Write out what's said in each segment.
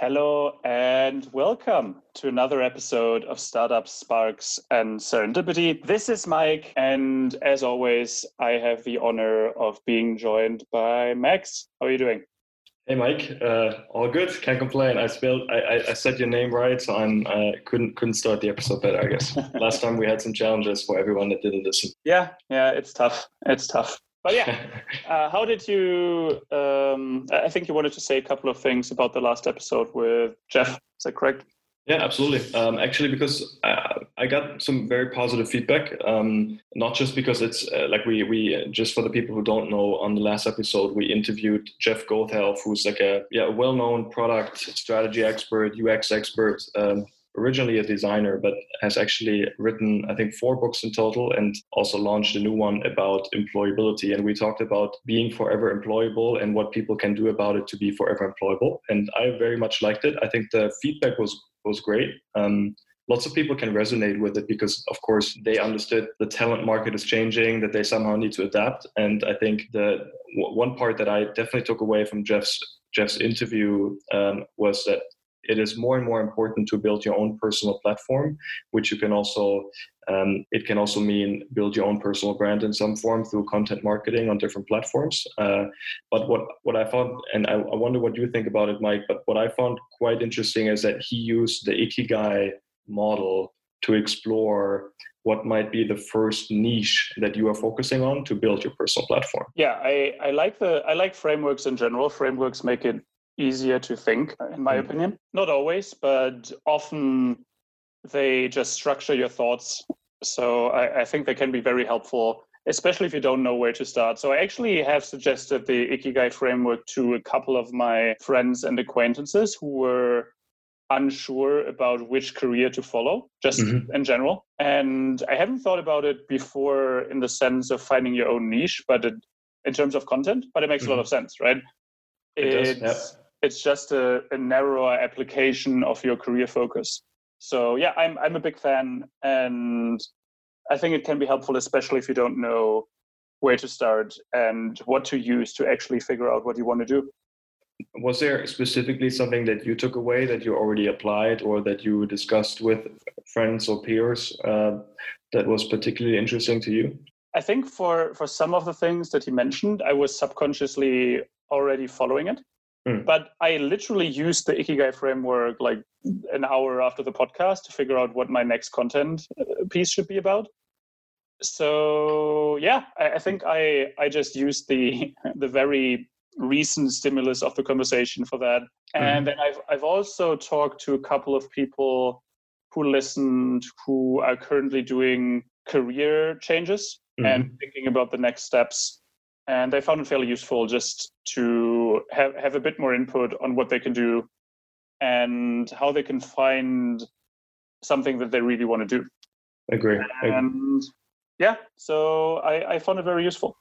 Hello and welcome to another episode of Startup Sparks, and Serendipity. This is Mike, and as always, I have the honor of being joined by Max. How are you doing? Hey Mike, uh, all good. Can't complain. I spelled, I, I, said your name right, so I'm uh, couldn't couldn't start the episode better. I guess last time we had some challenges for everyone that didn't listen. Yeah, yeah, it's tough. It's tough. But yeah, uh, how did you? Um, I think you wanted to say a couple of things about the last episode with Jeff. Is that correct? Yeah, absolutely. Um, actually, because I, I, got some very positive feedback. Um, not just because it's uh, like we we just for the people who don't know, on the last episode we interviewed Jeff Gothelf, who's like a yeah a well-known product strategy expert, UX expert, um, originally a designer, but has actually written, I think, four books in total and also launched a new one about employability. And we talked about being forever employable and what people can do about it to be forever employable. And I very much liked it. I think the feedback was was great. Um, lots of people can resonate with it because of course they understood the talent market is changing that they somehow need to adapt and i think the one part that i definitely took away from jeff's jeff's interview um, was that it is more and more important to build your own personal platform, which you can also um, it can also mean build your own personal brand in some form through content marketing on different platforms. Uh, but what what I found, and I, I, wonder what you think about it, Mike. But what I found quite interesting is that he used the ikigai model to explore what might be the first niche that you are focusing on to build your personal platform. Yeah, I, I like the I like frameworks in general. Frameworks make it easier to think, in my mm. opinion. Not always, but often they just structure your thoughts. So I, I, think they can be very helpful, especially if you don't know where to start. So I actually have suggested the Ikigai framework to a couple of my friends and acquaintances who were unsure about which career to follow, just mm-hmm. in general. And I haven't thought about it before in the sense of finding your own niche, but it, in terms of content, but it makes mm-hmm. a lot mm-hmm. of sense, right? It it's, does, it's just a, a narrower application of your career focus. So yeah, I'm I'm a big fan, and I think it can be helpful, especially if you don't know where to start and what to use to actually figure out what you want to do. Was there specifically something that you took away that you already applied or that you discussed with friends or peers uh, that was particularly interesting to you? I think for for some of the things that he mentioned, I was subconsciously already following it. Hmm. But I literally used the Ikigai framework like an hour after the podcast to figure out what my next content uh, piece should be about. So yeah, I, I think I I just used the the very recent stimulus of the conversation for that. And mm-hmm. then I've I've also talked to a couple of people who listened who are currently doing career changes mm-hmm. and thinking about the next steps and they found it fairly useful just to have, have a bit more input on what they can do and how they can find something that they really want to do. Agree. And yeah, so I, I found it very useful.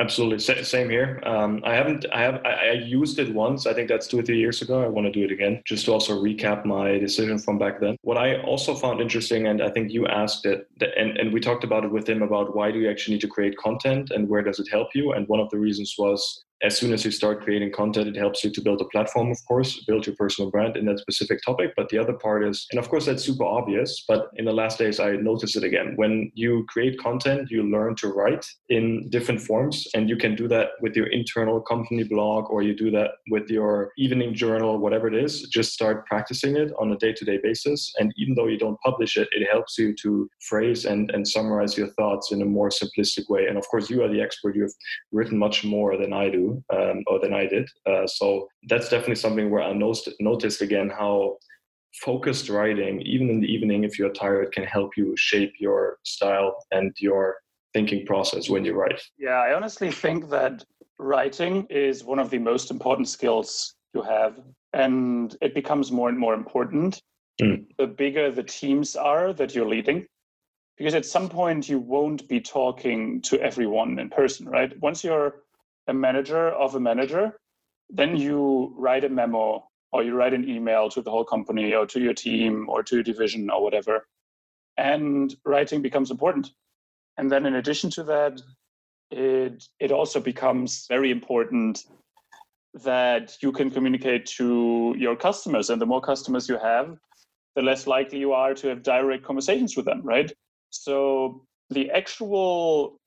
Absolutely, same here. Um, I haven't, I have, I, I, used it once. I think that's two or three years ago. I want to do it again, just to also recap my decision from back then. What I also found interesting, and I think you asked it, and and we talked about it with him about why do you actually need to create content and where does it help you? And one of the reasons was as soon as you start creating content, it helps you to build a platform, of course, build your personal brand in that specific topic. But the other part is, and of course, that's super obvious, but in the last days, I noticed it again. When you create content, you learn to write in different forms, and you can do that with your internal company blog or you do that with your evening journal, whatever it is. Just start practicing it on a day to day basis. And even though you don't publish it, it helps you to phrase and, and summarize your thoughts in a more simplistic way. And of course, you are the expert. You have written much more than I do um, or than I did. Uh, so that's definitely something where I noticed, noticed again how focused writing, even in the evening if you're tired, can help you shape your style and your thinking process when you write. Yeah, I honestly think that writing is one of the most important skills you have, and it becomes more and more important mm. the bigger the teams are that you're leading. Because at some point, you won't be talking to everyone in person, right? Once you're a manager of a manager, then you write a memo or you write an email to the whole company or to your team or to your division or whatever. And writing becomes important. And then in addition to that, it it also becomes very important that you can communicate to your customers. And the more customers you have, the less likely you are to have direct conversations with them, right? So the actual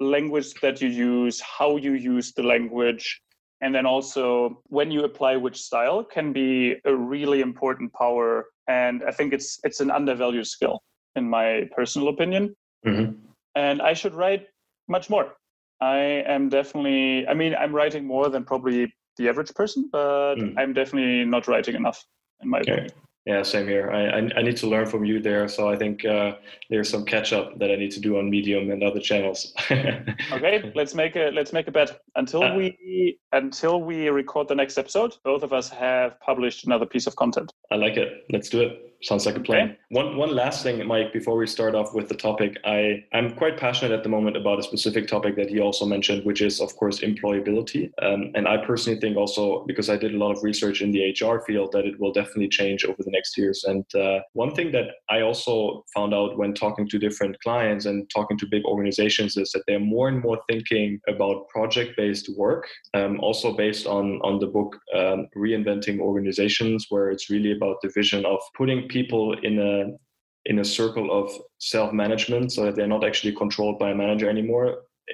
language that you use, how you use the language, and then also when you apply which style can be a really important power. And I think it's it's an undervalued skill, in my personal opinion. Mm-hmm. And I should write much more. I am definitely. I mean, I'm writing more than probably the average person, but mm. I'm definitely not writing enough, in my okay. opinion. Yeah, same here. I, I, I need to learn from you there. So I think uh, there's some catch up that I need to do on Medium and other channels. okay, let's make a let's make a bet. Until uh, we until we record the next episode, both of us have published another piece of content. I like it. Let's do it. Sounds like a plan. Okay. One one last thing, Mike, before we start off with the topic, I I'm quite passionate at the moment about a specific topic that he also mentioned, which is of course employability. Um, and I personally think also because I did a lot of research in the HR field that it will definitely change over the next years. And uh, one thing that I also found out when talking to different clients and talking to big organizations is that they're more and more thinking about project-based work, um, also based on on the book um, Reinventing Organizations, where it's really about the vision of putting people in a in a circle of self-management so that they're not actually controlled by a manager anymore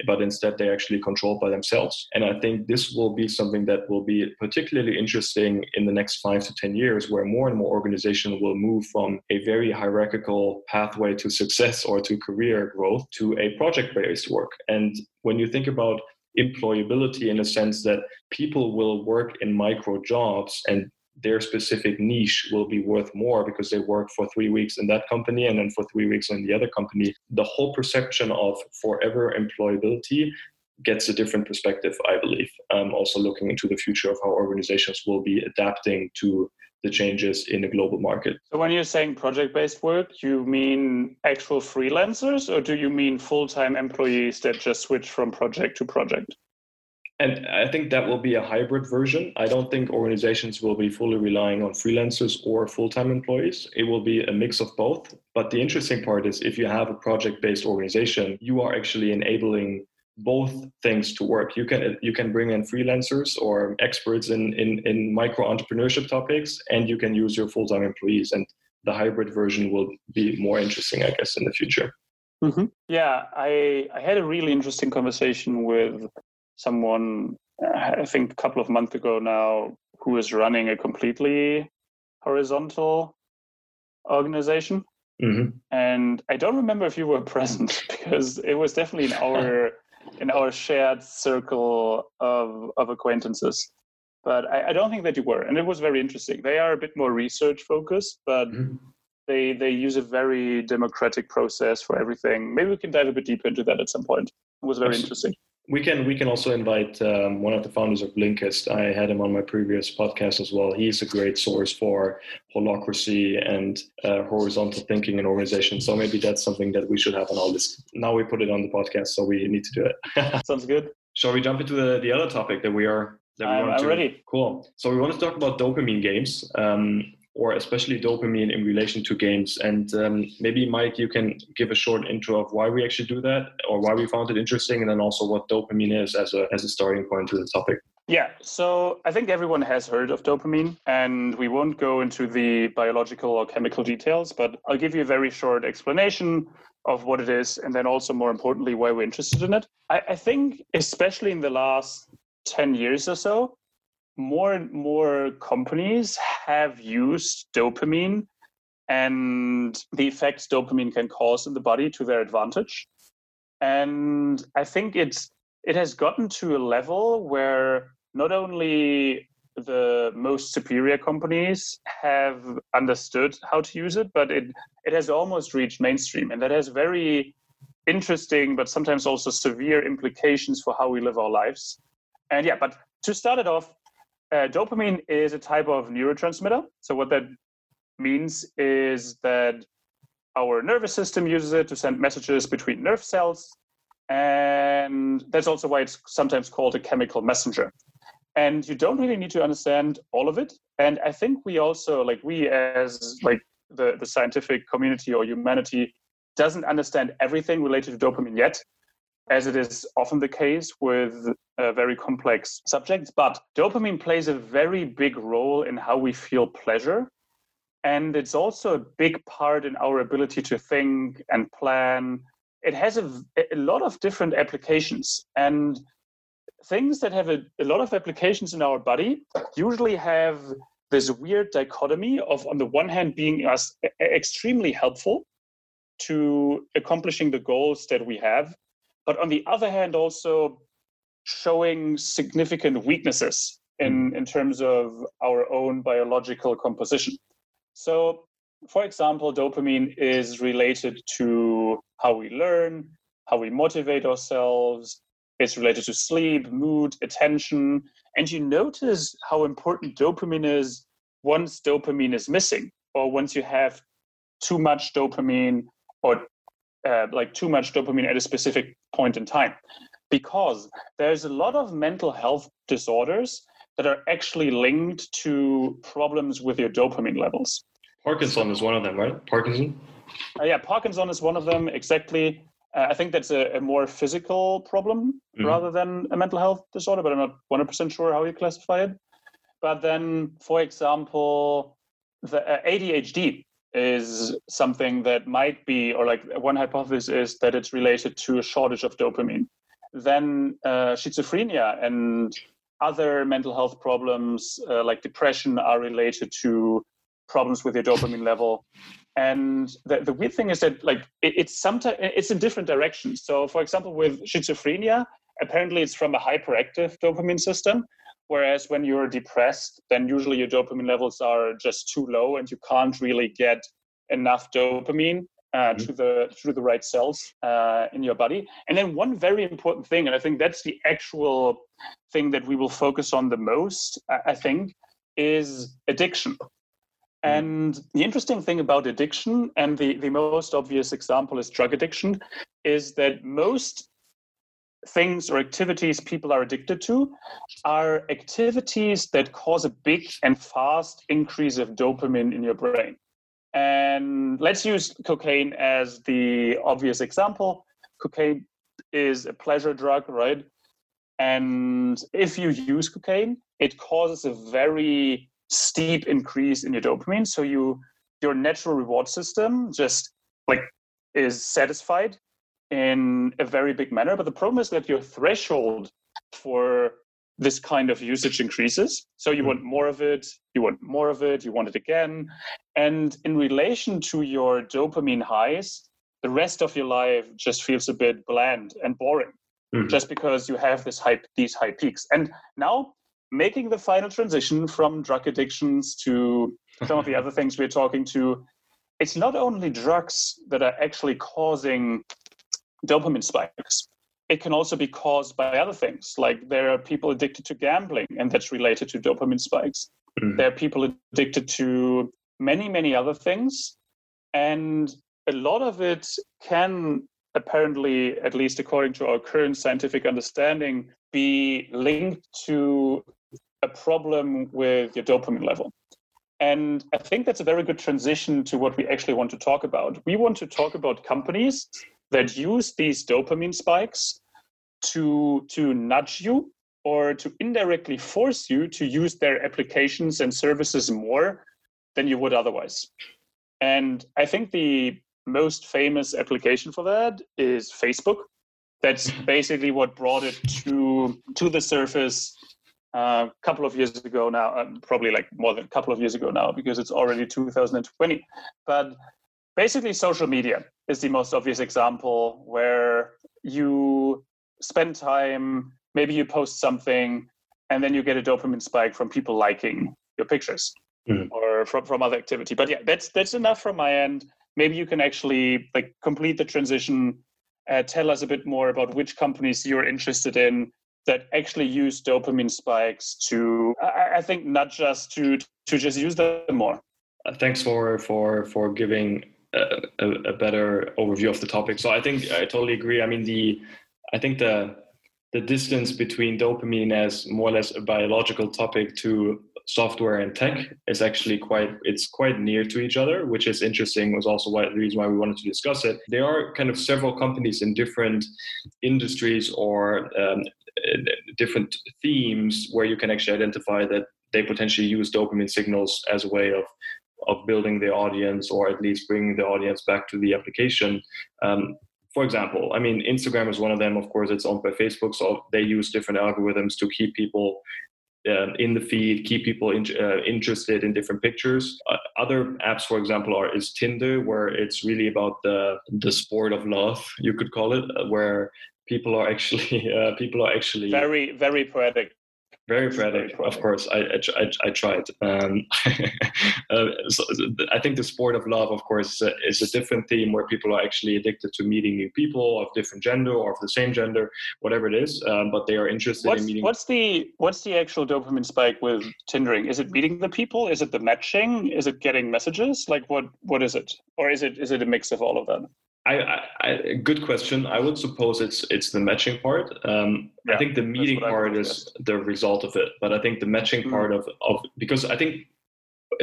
but instead they're actually controlled by themselves. And i think this will be something that will be particularly interesting in the next five to ten years where more and more organizations will move from a very hierarchical pathway to success or to career growth to a project-based work. And when you think about employability in a sense that people will work in micro jobs and their specific niche will be worth more because they work for three weeks in that company and then for three weeks in the other company. The whole perception of forever employability gets a different perspective, I believe. Um, also looking into the future of how organizations will be adapting to the changes in the global market. So when you're saying project-based work, you mean actual freelancers or do you mean full-time employees that just switch from project to project? And I think that will be a hybrid version. I don't think organizations will be fully relying on freelancers or full time employees. It will be a mix of both. But the interesting part is if you have a project based organization, you are actually enabling both things to work. You can you can bring in freelancers or experts in in, in micro entrepreneurship topics, and you can use your full time employees. And the hybrid version will be more interesting, I guess, in the future. Mm-hmm. Yeah, I I had a really interesting conversation with someone, I think a couple of months ago now, who is running a completely horizontal organization. Mm-hmm. And I don't remember if you were present because it was definitely in our in our shared circle of of acquaintances. But I, I, don't think that you were, and it was very interesting. They are a bit more research focused, but mm-hmm. they they use a very democratic process for everything. Maybe we can dive a bit deeper into that at some point. It was very interesting we can we can also invite um, one of the founders of Blinkist. I had him on my previous podcast as well. He's a great source for holacracy and uh, horizontal thinking in organizations. So maybe that's something that we should have on our list. Now we put it on the podcast, so we need to do it. Sounds good. Shall we jump into the, the other topic that we are? That we I'm, I'm ready. Cool. So we want to talk about dopamine games. Um, or especially dopamine in relation to games. And um, maybe, Mike, you can give a short intro of why we actually do that or why we found it interesting, and then also what dopamine is as a, as a starting point to the topic. Yeah, so I think everyone has heard of dopamine, and we won't go into the biological or chemical details, but I'll give you a very short explanation of what it is, and then also, more importantly, why we're interested in it. I, I think, especially in the last 10 years or so, more and more companies have used dopamine and the effects dopamine can cause in the body to their advantage. And I think it's it has gotten to a level where not only the most superior companies have understood how to use it, but it it has almost reached mainstream, and that has very interesting but sometimes also severe implications for how we live our lives. And yeah, but to start it off, uh, dopamine is a type of neurotransmitter. So what that means is that our nervous system uses it to send messages between nerve cells. And that's also why it's sometimes called a chemical messenger. And you don't really need to understand all of it. And I think we also, like we as like the, the scientific community or humanity, doesn't understand everything related to dopamine yet. As it is often the case with uh, very complex subjects. But dopamine plays a very big role in how we feel pleasure. And it's also a big part in our ability to think and plan. It has a, a lot of different applications. And things that have a, a lot of applications in our body usually have this weird dichotomy of, on the one hand, being us extremely helpful to accomplishing the goals that we have, but on the other hand, also showing significant weaknesses in, hmm. in terms of our own biological composition. So, for example, dopamine is related to how we learn, how we motivate ourselves. It's related to sleep, mood, attention. And you notice how important dopamine is once dopamine is missing, or once you have too much dopamine, or uh, like too much dopamine at a specific point in time. Because there's a lot of mental health disorders that are actually linked to problems with your dopamine levels. Parkinson is one of them, right? Parkinson? Uh, yeah, Parkinson is one of them, exactly. Uh, I think that's a, a more physical problem mm-hmm. rather than a mental health disorder, but I'm not 100% sure how you classify it. But then, for example, the uh, ADHD is something that might be, or like one hypothesis is that it's related to a shortage of dopamine. Then uh, schizophrenia and other mental health problems uh, like depression are related to problems with your dopamine level. And the, the weird thing is that like it, it's sometimes it's in different directions. So for example, with schizophrenia, apparently it's from a hyperactive dopamine system. Whereas when you're depressed, then usually your dopamine levels are just too low and you can't really get enough dopamine uh, mm-hmm. to the through the right cells uh, in your body. And then one very important thing, and I think that's the actual thing that we will focus on the most, I think, is addiction. Mm-hmm. And the interesting thing about addiction, and the, the most obvious example is drug addiction, is that most things or activities people are addicted to are activities that cause a big and fast increase of dopamine in your brain. And let's use cocaine as the obvious example. Cocaine is a pleasure drug, right? And if you use cocaine, it causes a very steep increase in your dopamine. So you your natural reward system just like is satisfied in a very big manner. But the problem is that your threshold for this kind of usage increases. So you hmm. want more of it, you want more of it, you want it again. And in relation to your dopamine highs, the rest of your life just feels a bit bland and boring mm-hmm. just because you have this high, these high peaks. And now making the final transition from drug addictions to some of the other things we're talking to, it's not only drugs that are actually causing dopamine spikes. It can also be caused by other things, like there are people addicted to gambling, and that's related to dopamine spikes. Mm-hmm. There are people addicted to many, many other things. And a lot of it can apparently, at least according to our current scientific understanding, be linked to a problem with your dopamine level. And I think that's a very good transition to what we actually want to talk about. We want to talk about companies that use these dopamine spikes to to nudge you or to indirectly force you to use their applications and services more than you would otherwise. And I think the most famous application for that is Facebook. That's basically what brought it to to the surface a uh, couple of years ago now, uh, probably like more than a couple of years ago now, because it's already 2020. But basically social media is the most obvious example where you spend time maybe you post something and then you get a dopamine spike from people liking your pictures mm. or from, from other activity. But yeah that's that's enough from my end. Maybe you can actually like complete the transition uh, tell us a bit more about which companies you're interested in that actually use dopamine spikes to I, I think not just to to just use them more. Uh, thanks for for for giving a, a, better overview of the topic. So I think I totally agree. I mean, the I think the the distance between dopamine as more or less a biological topic to software and tech is actually quite it's quite near to each other which is interesting was also why the reason why we wanted to discuss it there are kind of several companies in different industries or um, different themes where you can actually identify that they potentially use dopamine signals as a way of of building the audience or at least bringing the audience back to the application. Um, for example i mean instagram is one of them. Of course it's owned by facebook so they use different algorithms to keep people um, in the feed, keep people in, uh, interested in different pictures. Uh, other apps, for example, are is Tinder, where it's really about the the sport of love, you could call it, uh, where people are actually uh, people are actually very very poetic very poetic, of course. I I, I tried. Um, uh, so I think the sport of love, of course, is a different theme where people are actually addicted to meeting new people of different gender or of the same gender, whatever it is. Um, but they are interested what's, in meeting. What's the what's the actual dopamine spike with Tindering? Is it meeting the people? Is it the matching? Is it getting messages? Like what what is it? Or is it is it a mix of all of that? I, I, good question. I would suppose it's it's the matching part. Um, yeah, I think the meeting part is the result of it, but I think the matching mm. part of, of because I think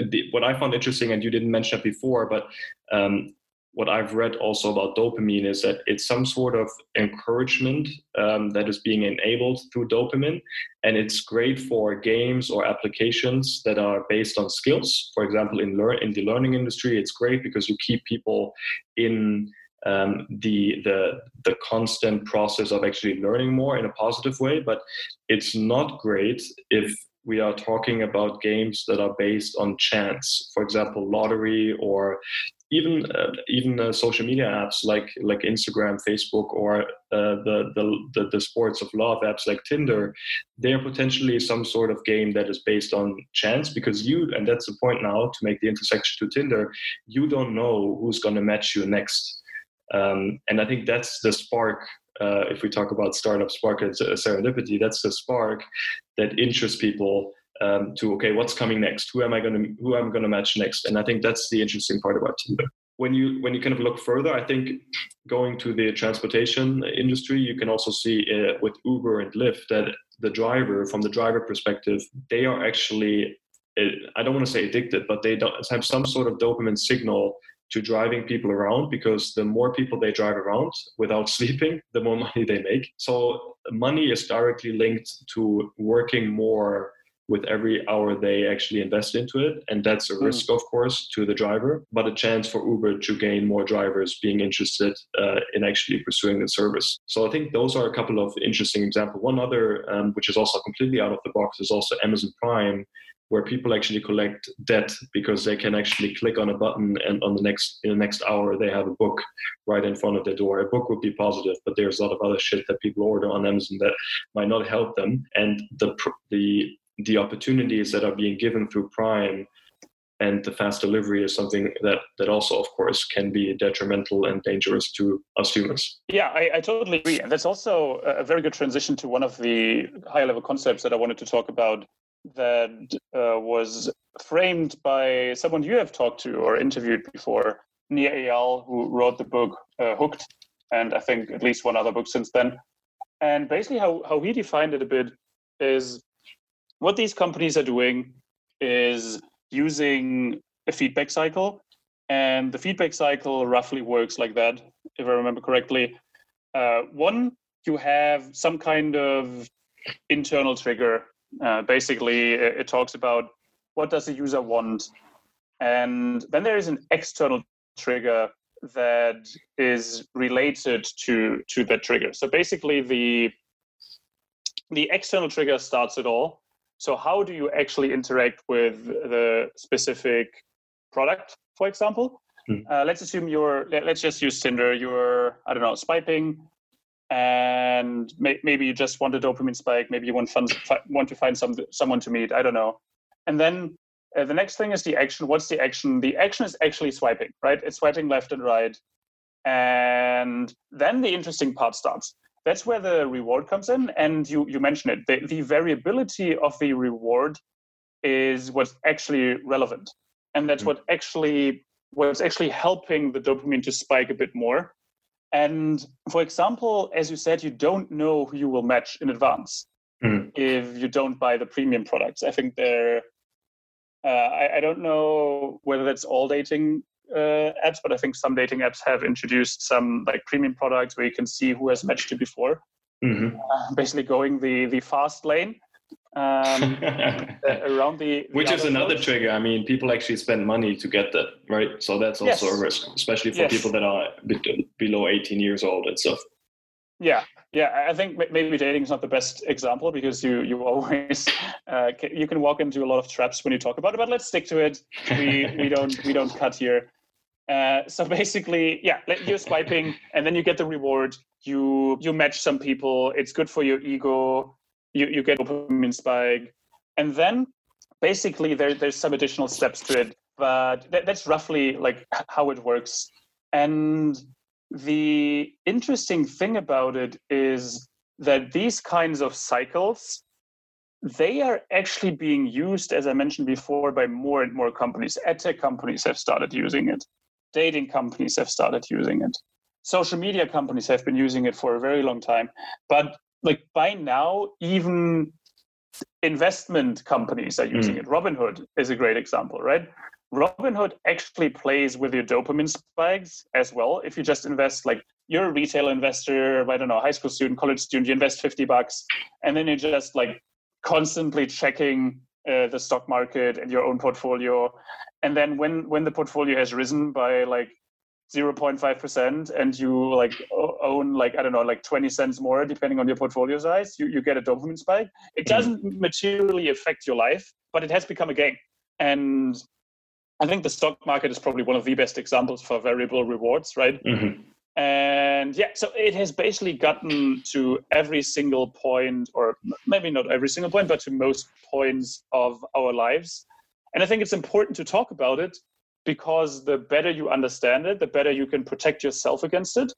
the, what I found interesting, and you didn't mention it before, but um, what I've read also about dopamine is that it's some sort of encouragement um, that is being enabled through dopamine, and it's great for games or applications that are based on skills. For example, in learn in the learning industry, it's great because you keep people in um, the the the constant process of actually learning more in a positive way. But it's not great if we are talking about games that are based on chance, for example, lottery or even uh, even uh, social media apps like like Instagram, Facebook, or uh, the, the, the the sports of love apps like Tinder. They are potentially some sort of game that is based on chance because you and that's the point now to make the intersection to Tinder. You don't know who's going to match you next. Um, and I think that's the spark. Uh, if we talk about startup spark and serendipity, that's the spark that interests people um, to okay, what's coming next? Who am I going to who am I going to match next? And I think that's the interesting part about Tinder. When you when you kind of look further, I think going to the transportation industry, you can also see uh, with Uber and Lyft that the driver, from the driver perspective, they are actually uh, I don't want to say addicted, but they have some sort of dopamine signal to driving people around because the more people they drive around without sleeping, the more money they make. So money is directly linked to working more with every hour they actually invest into it. And that's a hmm. risk, of course, to the driver, but a chance for Uber to gain more drivers being interested uh, in actually pursuing the service. So I think those are a couple of interesting examples. One other, um, which is also completely out of the box, is also Amazon Prime, where people actually collect debt because they can actually click on a button and on the next in the next hour they have a book right in front of their door. A book would be positive, but there's a lot of other shit that people order on Amazon that might not help them. And the the the opportunities that are being given through Prime and the fast delivery is something that that also of course can be detrimental and dangerous to us humans yeah I, I, totally agree and that's also a very good transition to one of the higher level concepts that i wanted to talk about that uh, was framed by someone you have talked to or interviewed before, Nir Eyal, who wrote the book uh, Hooked, and I think at least one other book since then. And basically, how, how he defined it a bit is what these companies are doing is using a feedback cycle. And the feedback cycle roughly works like that, if I remember correctly. Uh, one, you have some kind of internal trigger uh, basically, it, it talks about what does the user want, and then there is an external trigger that is related to to that trigger. So basically, the the external trigger starts it all. So how do you actually interact with the specific product, for example? Hmm. Uh, let's assume you're. Let's just use Tinder. You're I don't know swiping and may, maybe you just want a dopamine spike. Maybe you want fun, want to find some someone to meet. I don't know. And then uh, the next thing is the action. What's the action? The action is actually swiping right? It's swiping left and right. And then the interesting part starts. That's where the reward comes in. And you you mentioned it. The, the variability of the reward is what's actually relevant. And that's mm-hmm. what actually what's actually helping the dopamine to spike a bit more and for example, as you said, you don't know who you will match in advance mm. if you don't buy the premium products. I think there Uh, I, I, don't know whether that's all dating uh, apps, but I think some dating apps have introduced some like premium products where you can see who has matched you before. Mm-hmm. Uh, basically, going the the fast lane um, around the, the which is another trigger. I mean, people actually spend money to get that, right? So that's also yes. a risk, especially for yes. people that are below 18 years old and stuff. Yeah, yeah. I think maybe dating is not the best example because you you always uh, you can walk into a lot of traps when you talk about it. But let's stick to it. We we don't we don't cut here. Uh, so basically, yeah, you're swiping, and then you get the reward. You you match some people. It's good for your ego. You you get dopamine spike, and then basically there there's some additional steps to it. But that, that's roughly like how it works. And the interesting thing about it is that these kinds of cycles they are actually being used as i mentioned before by more and more companies edtech companies have started using it dating companies have started using it social media companies have been using it for a very long time but like by now even investment companies are using mm. it robinhood is a great example right Robinhood actually plays with your dopamine spikes as well. If you just invest, like you're a retail investor, I don't know, high school student, college student, you invest 50 bucks, and then you're just like constantly checking uh, the stock market and your own portfolio. And then when when the portfolio has risen by like 0.5% and you like own like i don't know like 20 cents more depending on your portfolio size you, you get a dopamine spike it mm-hmm. doesn't materially affect your life but it has become a game and I think the stock market is probably one of the best examples for variable rewards, right? Mm-hmm. And yeah, so it has basically gotten to every single point, or maybe not every single point, but to most points of our lives. And I think it's important to talk about it because the better you understand it, the better you can protect yourself against it.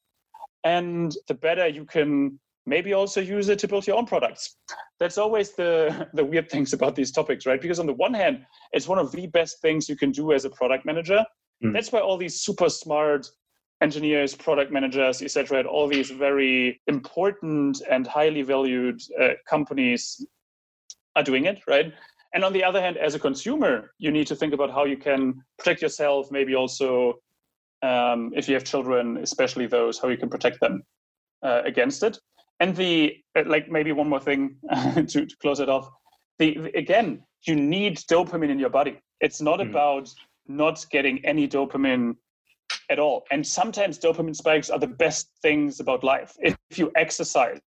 And the better you can maybe also use it to build your own products. That's always the, the weird things about these topics, right? Because on the one hand, it's one of the best things you can do as a product manager. Mm. That's why all these super smart engineers, product managers, etc., at all these very important and highly valued uh, companies are doing it, right? And on the other hand, as a consumer, you need to think about how you can protect yourself, maybe also um, if you have children, especially those, how you can protect them uh, against it. And the uh, like maybe one more thing to, to, close it off. The, again you need dopamine in your body. It's not mm. about not getting any dopamine at all. And sometimes dopamine spikes are the best things about life. If, if you exercise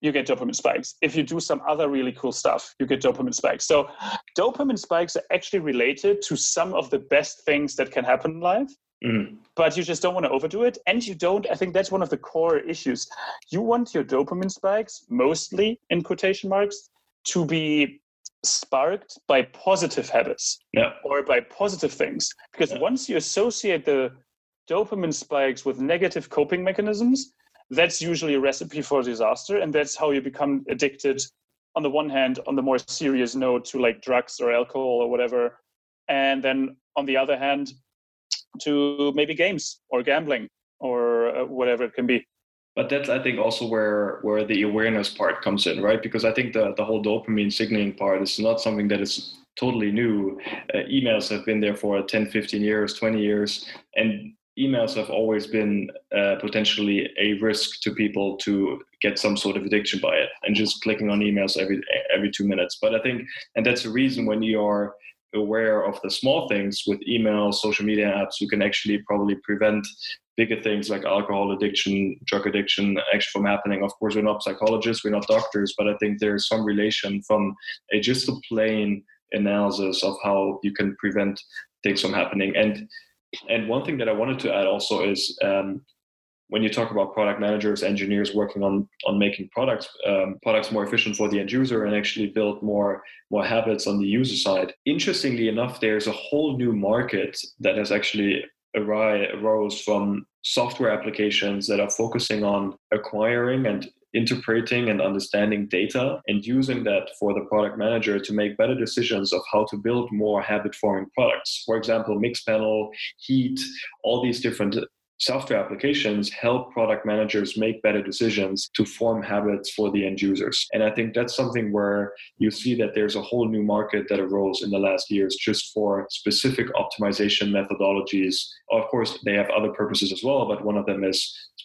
you get dopamine spikes if you do some other really cool stuff you get dopamine spikes so dopamine spikes are actually related to some of the best things that can happen in life Mm. But you just don't want to overdo it. And you don't, I think that's one of the core issues. You want your dopamine spikes, mostly in quotation marks, to be sparked by positive habits yeah. or by positive things. Because yeah. once you associate the dopamine spikes with negative coping mechanisms, that's usually a recipe for disaster. And that's how you become addicted, on the one hand, on the more serious note, to like drugs or alcohol or whatever. And then on the other hand, to maybe games or gambling or uh, whatever it can be but that's i think also where where the awareness part comes in right because i think the the whole dopamine signaling part is not something that is totally new uh, emails have been there for 10 15 years 20 years and emails have always been uh, potentially a risk to people to get some sort of addiction by it and just clicking on emails every every two minutes but i think and that's the reason when you are aware of the small things with email, social media apps, you can actually probably prevent bigger things like alcohol addiction, drug addiction actually from happening. Of course, we're not psychologists, we're not doctors, but I think there's some relation from a just a plain analysis of how you can prevent things from happening. And and one thing that I wanted to add also is um, when you talk about product managers, engineers working on on making products um, products more efficient for the end user and actually build more more habits on the user side. Interestingly enough, there's a whole new market that has actually arose from software applications that are focusing on acquiring and interpreting and understanding data and using that for the product manager to make better decisions of how to build more habit forming products. For example, Mixpanel, Heap, all these different software applications help product managers make better decisions to form habits for the end users. And I think that's something where you see that there's a whole new market that arose in the last years just for specific optimization methodologies. Of course, they have other purposes as well, but one of them is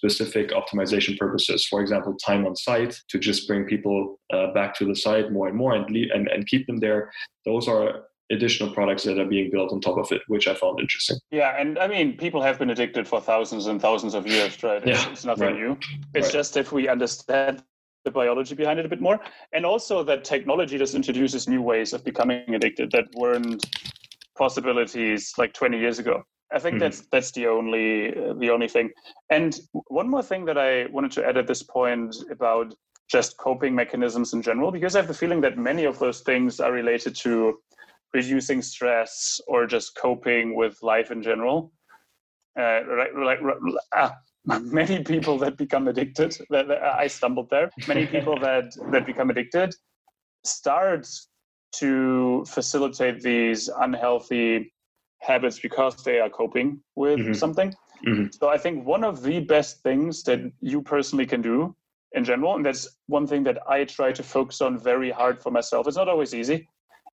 specific optimization purposes. For example, time on site to just bring people uh, back to the site more and more and, leave, and, and keep them there. Those are additional products that are being built on top of it, which I found interesting. Yeah, and I mean, people have been addicted for thousands and thousands of years, right? It's, yeah, it's nothing right. new. It's right. just if we understand the biology behind it a bit more, and also that technology just introduces new ways of becoming addicted that weren't possibilities like 20 years ago. I think mm-hmm. that's that's the only uh, the only thing. And one more thing that I wanted to add at this point about just coping mechanisms in general, because I have the feeling that many of those things are related to reducing stress or just coping with life in general. Uh, like, ah, many people that become addicted, that, that, I stumbled there. Many people that that become addicted start to facilitate these unhealthy habits because they are coping with mm-hmm. something. Mm-hmm. So I think one of the best things that you personally can do in general, and that's one thing that I try to focus on very hard for myself. It's not always easy,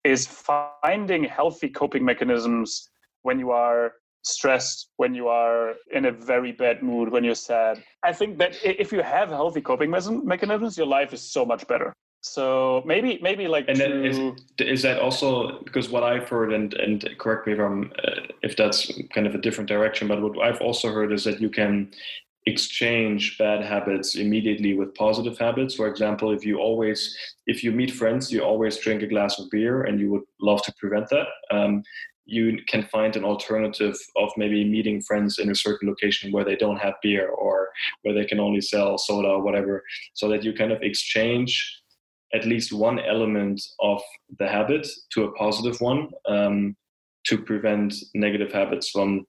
is finding healthy coping mechanisms when you are stressed, when you are in a very bad mood, when you're sad. I think that if you have healthy coping mechanisms, your life is so much better. So maybe, maybe like. And then is, is that also because what I've heard, and and correct me if I'm uh, if that's kind of a different direction, but what I've also heard is that you can exchange bad habits immediately with positive habits for example if you always if you meet friends you always drink a glass of beer and you would love to prevent that um, you can find an alternative of maybe meeting friends in a certain location where they don't have beer or where they can only sell soda or whatever so that you kind of exchange at least one element of the habit to a positive one um, to prevent negative habits from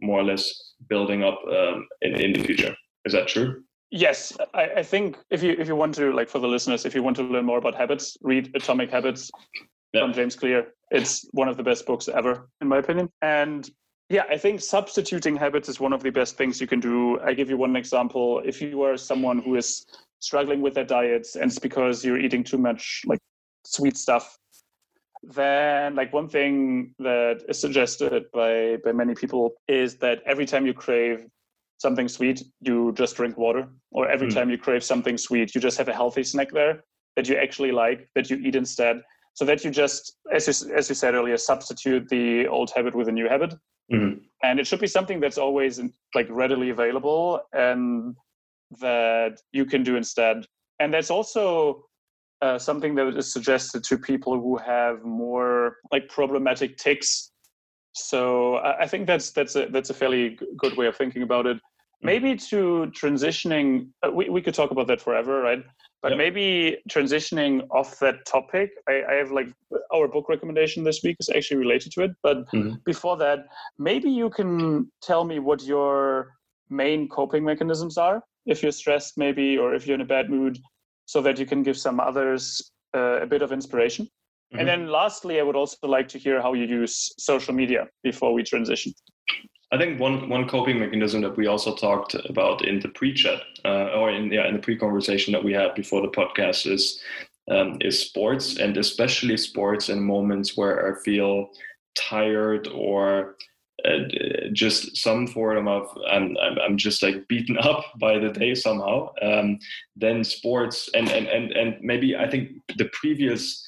more or less building up um, in, in the future. Is that true? Yes, I, I, think if you if you want to like for the listeners, if you want to learn more about habits, read Atomic Habits yeah. from James Clear. It's one of the best books ever, in my opinion. And yeah, I think substituting habits is one of the best things you can do. I give you one example. If you are someone who is struggling with their diets and it's because you're eating too much like sweet stuff, then like one thing that is suggested by by many people is that every time you crave something sweet you just drink water. Or every mm. time you crave something sweet you just have a healthy snack there that you actually like that you eat instead. So that you just as you, as you said earlier substitute the old habit with a new habit. Mm. and it should be something that's always like readily available. And that you can do instead and that's also uh, something that is suggested to people who have more like problematic tics. So I, I think that's that's a that's a fairly good way of thinking about it. Mm-hmm. Maybe to transitioning, uh, we we could talk about that forever, right? But yep. maybe transitioning off that topic, I, I, have like our book recommendation this week is actually related to it. But mm-hmm. before that, maybe you can tell me what your main coping mechanisms are if you're stressed, maybe, or if you're in a bad mood so that you can give some others uh, a bit of inspiration. Mm-hmm. And then lastly, I would also like to hear how you use social media before we transition. I think one one coping mechanism that we also talked about in the pre-chat uh, or in yeah in the pre-conversation that we had before the podcast is um, is sports and especially sports in moments where I feel tired or uh, just some form of I'm, I'm, I'm just like beaten up by the day somehow. Um, then sports and, and and and maybe i think the previous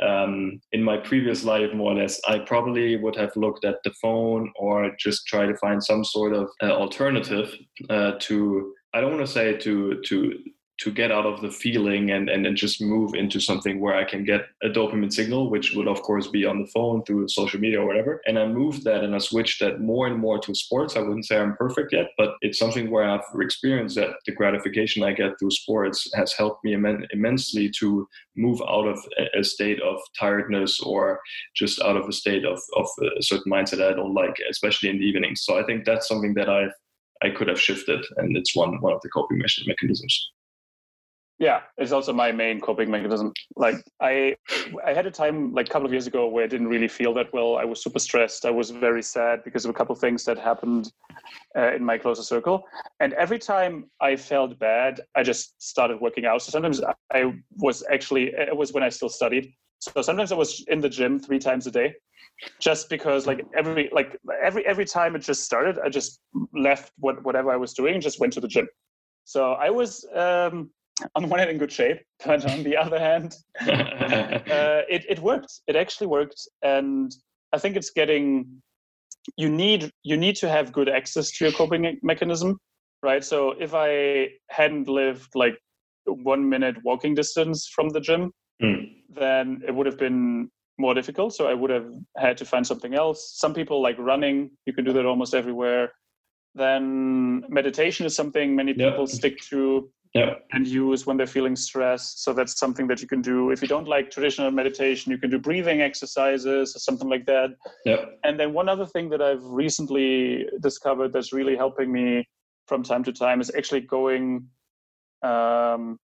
um, in my previous life more or less i probably would have looked at the phone or just try to find some sort of uh, alternative uh, to i don't want to say to to to get out of the feeling and, and, and just move into something where I can get a dopamine signal, which would of course be on the phone through social media or whatever. And I moved that and I switched that more and more to sports. I wouldn't say I'm perfect yet, but it's something where I've experienced that the gratification I get through sports has helped me Im- immensely to move out of a state of tiredness or just out of a state of, of a certain mindset I don't like, especially in the evenings. So I think that's something that I've I could have shifted, and it's one one of the coping mechanisms. Yeah it's also my main coping mechanism. Like i i had a time like a couple of years ago where i didn't really feel that well. I was super stressed. I was very sad because of a couple of things that happened uh, in my closer circle. And every time i felt bad i just started working out. So sometimes i was actually it was when i still studied. So sometimes i was in the gym three times a day just because like every like every every time it just started i just left what whatever i was doing and just went to the gym. So i was um on one hand in good shape, but on the other hand, uh, it, it worked. It actually worked, and I think it's getting. You need you need to have good access to your coping mechanism, right? So if I hadn't lived like one minute walking distance from the gym, mm. then it would have been more difficult. So I would have had to find something else. Some people like running; you can do that almost everywhere. Then meditation is something many people stick to yep. and use when they're feeling stressed. So that's something that you can do. If you don't like traditional meditation, you can do breathing exercises or something like that. Yep. And then one other thing that I've recently discovered that's really helping me from time to time is actually going um,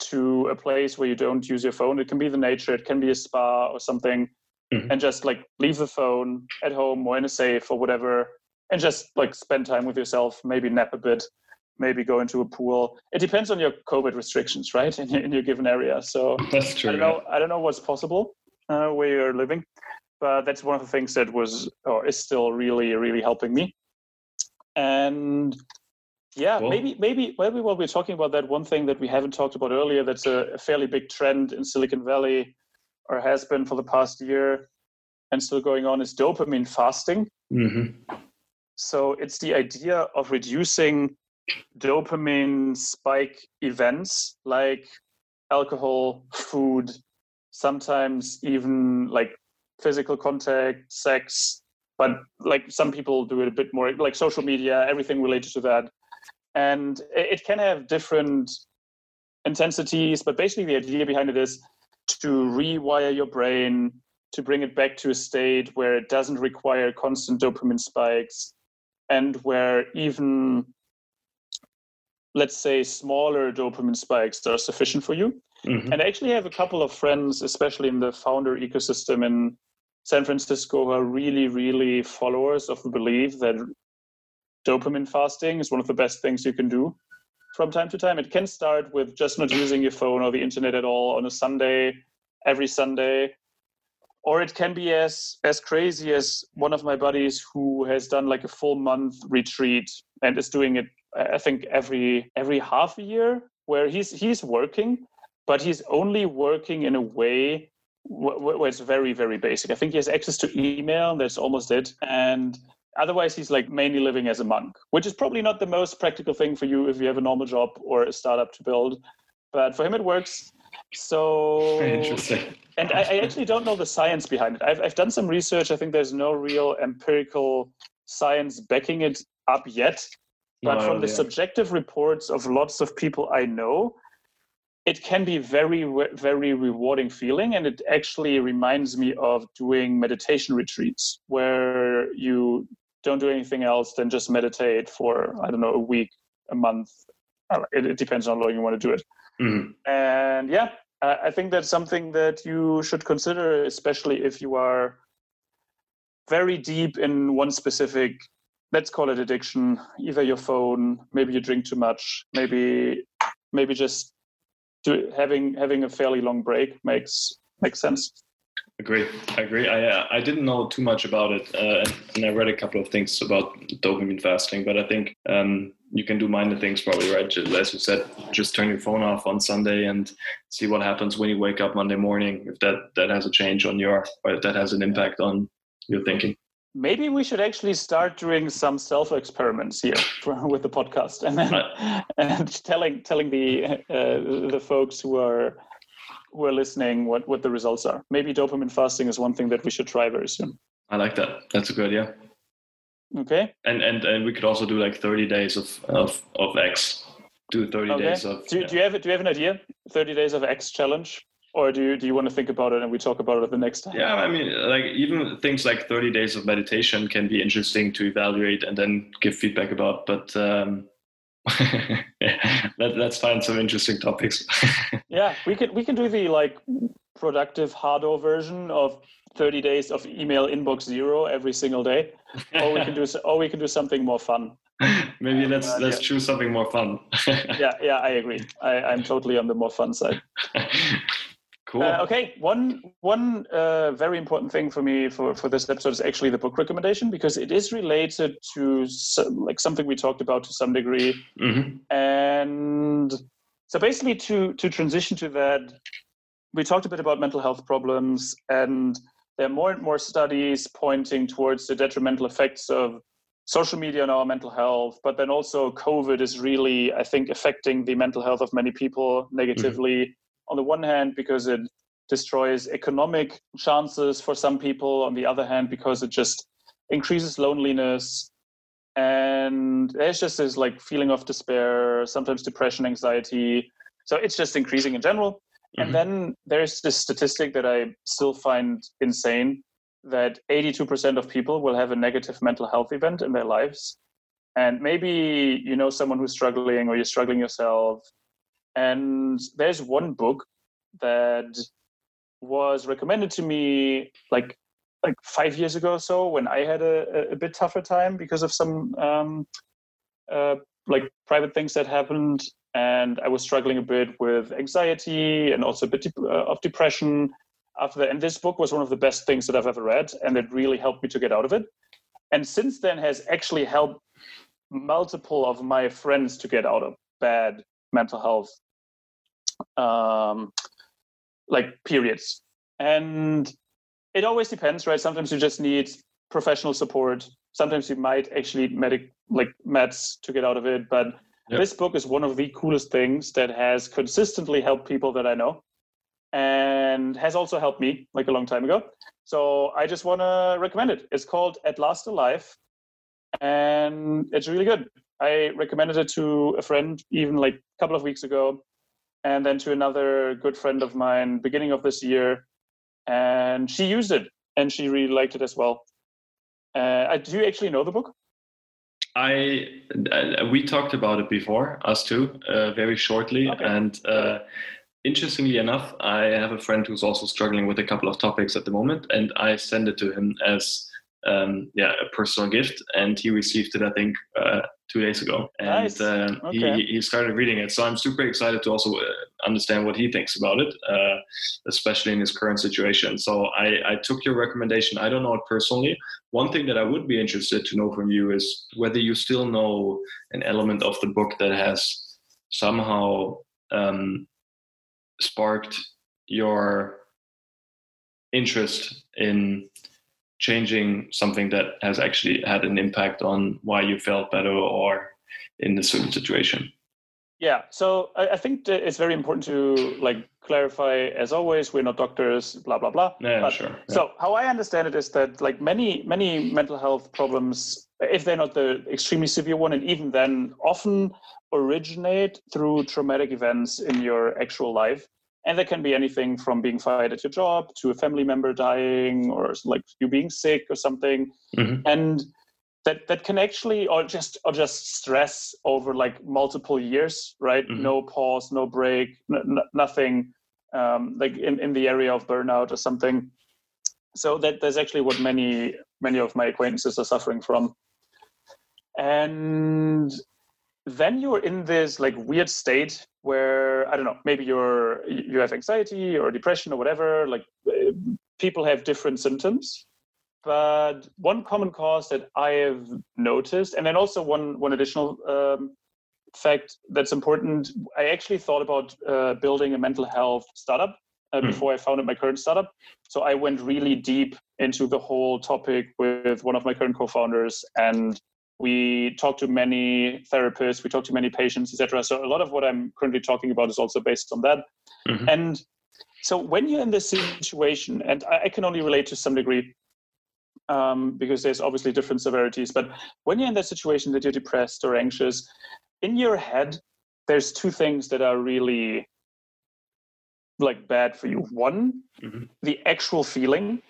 to a place where you don't use your phone. It can be the nature, it can be a spa or something, mm-hmm. and just like leave the phone at home or in a safe or whatever, and just like spend time with yourself, maybe nap a bit maybe go into a pool. It depends on your COVID restrictions, right, in your, in your given area. So that's true. I don't know. I don't know what's possible uh, where you're living, but that's one of the things that was or is still really, really helping me. And yeah, cool. maybe, maybe, maybe while we're talking about that, one thing that we haven't talked about earlier that's a, a fairly big trend in Silicon Valley, or has been for the past year, and still going on, is dopamine fasting. Mm-hmm. So it's the idea of reducing dopamine spike events like alcohol, food, sometimes even like physical contact, sex, but like some people do it a bit more like social media, everything related to that. And it can have different intensities, but basically the idea behind it is to rewire your brain to bring it back to a state where it doesn't require constant dopamine spikes and where even let's say smaller dopamine spikes that are sufficient for you. Mm-hmm. and i actually have a couple of friends especially in the founder ecosystem in san francisco who are really really followers of the belief that dopamine fasting is one of the best things you can do from time to time. It can start with just not using your phone or the internet at all on a sunday every sunday. Or it can be as as crazy as one of my buddies who has done like a full month retreat and is doing it I think every every half a year where he's he's working, but he's only working in a way where it's very very basic. I think he has access to email. That's almost it, and otherwise he's like mainly living as a monk, which is probably not the most practical thing for you if you have a normal job or a startup to build. But for him it works. So interesting. And I, I actually don't know the science behind it. I've I've done some research. I think there's no real empirical science backing it up yet but from the subjective reports of lots of people I know, it can be very, very rewarding feeling. And it actually reminds me of doing meditation retreats where you don't do anything else than just meditate for, I don't know, a week, a month. It, it depends on how long you want to do it. Mm-hmm. And yeah, I think that's something that you should consider, especially if you are very deep in one specific let's call it addiction. Either your phone maybe you drink too much maybe maybe just having having a fairly long break makes makes sense. Agree. I agree. I uh, i didn't know too much about it uh, and i read a couple of things about dopamine fasting but i think um, you can do minor things probably right? As you said just turn your phone off on sunday and see what happens when you wake up monday morning if that that has a change on your or if that has an impact on your thinking maybe we should actually start doing some self experiments here for, with the podcast and then and telling telling the uh, the folks who are who are listening what what the results are. Maybe dopamine fasting is one thing that we should try very soon. I like that. That's a good idea. Okay. And and and we could also do like 30 days of of of x. Do 30 okay. days of do, yeah. do you have do you have an idea? 30 days of x challenge or do you do you want to think about it and we talk about it the next time yeah i mean like even things like 30 days of meditation can be interesting to evaluate and then give feedback about but um, Let, let's find some interesting topics. yeah, we can we can do the like productive hardo version of 30 days of email inbox zero every single day, or we can do or we can do something more fun. Maybe let's uh, let's yeah. choose something more fun. yeah, yeah, I agree. I, I'm totally on the more fun side. Cool. Uh, okay, one one uh, very important thing for me for, for this episode is actually the book recommendation because it is related to some, like something we talked about to some degree, mm-hmm. and so basically to to transition to that, we talked a bit about mental health problems, and there are more and more studies pointing towards the detrimental effects of social media on our mental health, but then also COVID is really, I think, affecting the mental health of many people negatively. Mm-hmm on the one hand because it destroys economic chances for some people on the other hand because it just increases loneliness and there's just this like feeling of despair sometimes depression anxiety. So it's just increasing in general. Mm-hmm. and then there's this statistic that i still find insane that 82% of people will have a negative mental health event in their lives. And maybe you know someone who's struggling or you're struggling yourself and there's one book that was recommended to me like like five years ago or so when I had a, a bit tougher time because of some um, uh, like private things that happened, and I was struggling a bit with anxiety and also a bit de- uh, of depression after that. And this book was one of the best things that I've ever read, and it really helped me to get out of it. And since then, has actually helped multiple of my friends to get out of bad mental health um, like periods. And it always depends, right? Sometimes you just need professional support. Sometimes you might actually need medic like meds to get out of it. But yep. this book is one of the coolest things that has consistently helped people that I know and has also helped me like a long time ago. So I just want to recommend it. It's called At Last a Life and it's really good. I recommended it to a friend even like a couple of weeks ago and then to another good friend of mine beginning of this year and she used it and she really liked it as well uh, do you actually know the book i uh, we talked about it before us two uh, very shortly okay. and uh, interestingly enough i have a friend who's also struggling with a couple of topics at the moment and i send it to him as um, yeah, a personal gift, and he received it, I think, uh, two days ago, and nice. uh, okay. he he started reading it. So I'm super excited to also uh, understand what he thinks about it, uh, especially in his current situation. So I, I took your recommendation. I don't know it personally. One thing that I would be interested to know from you is whether you still know an element of the book that has somehow um, sparked your interest in changing something that has actually had an impact on why you felt better or in a certain situation? Yeah so i, think it's very important to like clarify as always we're not doctors blah blah blah. Yeah but, sure yeah. so how i understand it is that like many many mental health problems if they're not the extremely severe one and even then often originate through traumatic events in your actual life and that can be anything from being fired at your job to a family member dying or like you being sick or something mm-hmm. and that that can actually or just or just stress over like multiple years right mm-hmm. no pause no break n- nothing um, like in, in the area of burnout or something so that that's actually what many many of my acquaintances are suffering from and then you're in this like weird state where i don't know maybe you're you have anxiety or depression or whatever like people have different symptoms but one common cause that i have noticed and then also one one additional um, fact that's important i actually thought about uh, building a mental health startup uh, mm. before i founded my current startup so i went really deep into the whole topic with one of my current co-founders and we talk to many therapists we talk to many patients etc so a lot of what i'm currently talking about is also based on that mm-hmm. and so when you're in this situation and I, can only relate to some degree um, because there's obviously different severities but when you're in that situation that you're depressed or anxious in your head there's two things that are really like bad for you one mm-hmm. the actual feeling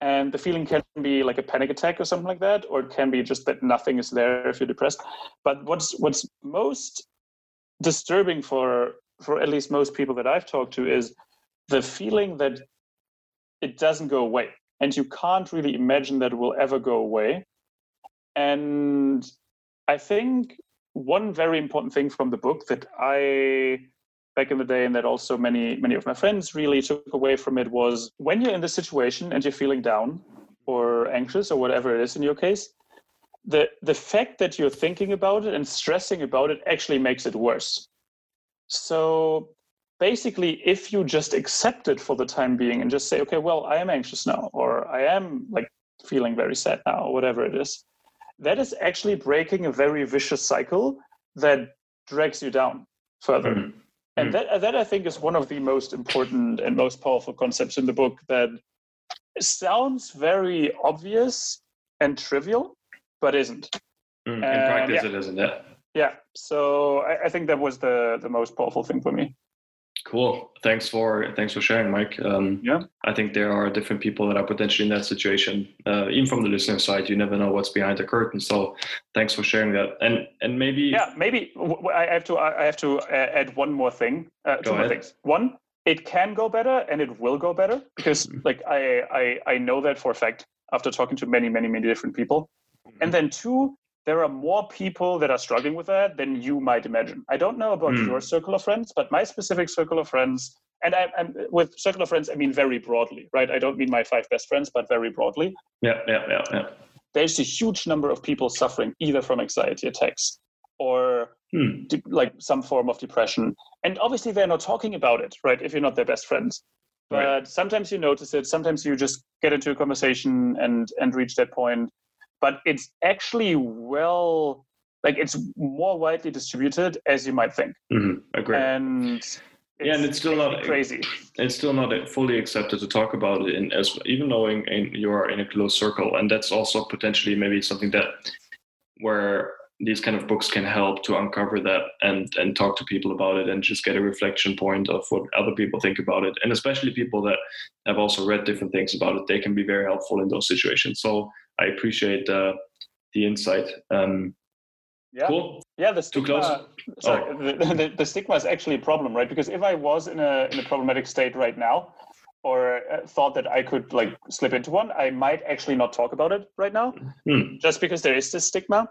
And the feeling can be like a panic attack or something like that, or it can be just that nothing is there if you're depressed. But what's what's most disturbing for for at least most people that I've talked to is the feeling that it doesn't go away and you can't really imagine that it will ever go away and i think one very important thing from the book that i back in the day and that also many many of my friends really took away from it was when you're in this situation and you're feeling down or anxious or whatever it is in your case the the fact that you're thinking about it and stressing about it actually makes it worse so basically if you just accept it for the time being and just say okay well i am anxious now or i am like feeling very sad now or whatever it is that is actually breaking a very vicious cycle that drags you down further mm-hmm. And mm-hmm. that that i think is one of the most important and most powerful concepts in the book that sounds very obvious and trivial but isn't mm, in practice yeah. it isn't it yeah so I, I think that was the the most powerful thing for me Cool. Thanks for thanks for sharing, Mike. Um, yeah. I think there are different people that are potentially in that situation. Uh, even from the listener side, you never know what's behind the curtain. So, thanks for sharing that. And and maybe yeah, maybe I have to I have to add one more thing. Uh, two more things. One, it can go better, and it will go better because mm-hmm. like I I I know that for a fact after talking to many many many different people. Mm-hmm. And then two, there are more people that are struggling with that than you might imagine. I don't know about mm. your circle of friends, but my specific circle of friends, and I, am with circle of friends, I mean very broadly, right? I don't mean my five best friends, but very broadly. Yeah, yeah, yeah, yeah. There's a huge number of people suffering either from anxiety attacks or hmm. de- like some form of depression, and obviously they're not talking about it, right? If you're not their best friends. But right. sometimes you notice it. Sometimes you just get into a conversation and and reach that point but it's actually well like it's more widely distributed as you might think mm-hmm. agree and yeah, and it's still not crazy. It's still not fully accepted to talk about it, in, as even knowing in, you are in a close circle, and that's also potentially maybe something that where these kind of books can help to uncover that and and talk to people about it and just get a reflection point of what other people think about it, and especially people that have also read different things about it. They can be very helpful in those situations. So I appreciate uh, the insight. Um, yeah. Cool. Yeah, the stigma. Sorry, oh. the, the, the, stigma is actually a problem, right? Because if I was in a in a problematic state right now, or uh, thought that I could like slip into one, I might actually not talk about it right now, hmm. just because there is this stigma.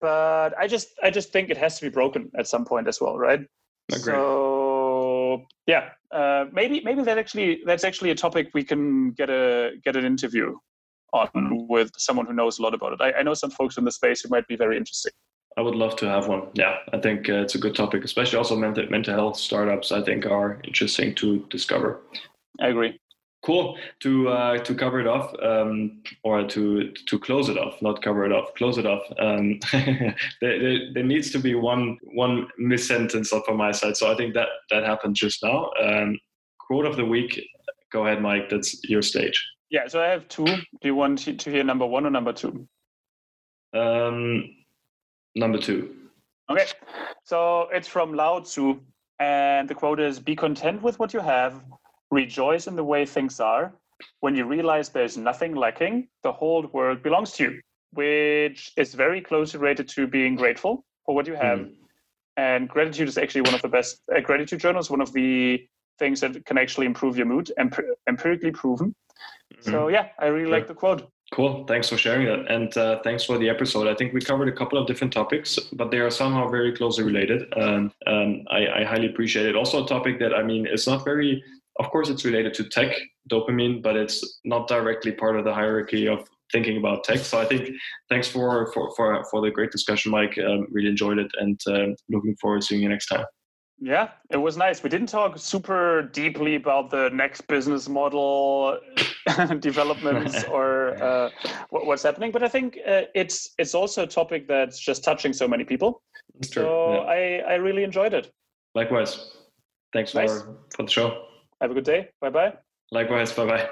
But I just I just think it has to be broken at some point as well, right? Agreed. So yeah, uh, maybe maybe that actually that's actually a topic we can get a get an interview on with someone who knows a lot about it. I, I know some folks in the space who might be very interesting. I would love to have one. Yeah, I think uh, it's a good topic, especially also mental mental health startups. I think are interesting to discover. I agree. Cool. To uh, to cover it off, um, or to to close it off, not cover it off, close it off. Um, there, there, there, needs to be one one miss sentence from my side. So I think that that happened just now. Um, quote of the week. Go ahead, Mike. That's your stage. Yeah, so I have two. Do you want to hear number one or number two? Um, number two. Okay, so it's from Lao Tzu, and the quote is Be content with what you have, rejoice in the way things are. When you realize there's nothing lacking, the whole world belongs to you, which is very closely related to being grateful for what you have. Mm. And gratitude is actually one of the best, uh, gratitude journals, one of the things that can actually improve your mood, empir- empirically proven. Mm-hmm. So yeah, I really like the quote. Cool. Thanks for sharing that. And uh, thanks for the episode. I think we covered a couple of different topics, but they are somehow very closely related. Um, um, I, I, highly appreciate it. Also, a topic that, I mean, it's not very, of course, it's related to tech, dopamine, but it's not directly part of the hierarchy of thinking about tech. So I think thanks for, for, for, for the great discussion, Mike. Um, really enjoyed it and uh, looking forward to seeing you next time. Yeah, it was nice. We didn't talk super deeply about the next business model developments or uh, what's happening, but I think uh, it's it's also a topic that's just touching so many people. That's true. So yeah. I I really enjoyed it. Likewise. Thanks nice. for for the show. Have a good day. Bye bye. Likewise. Bye bye.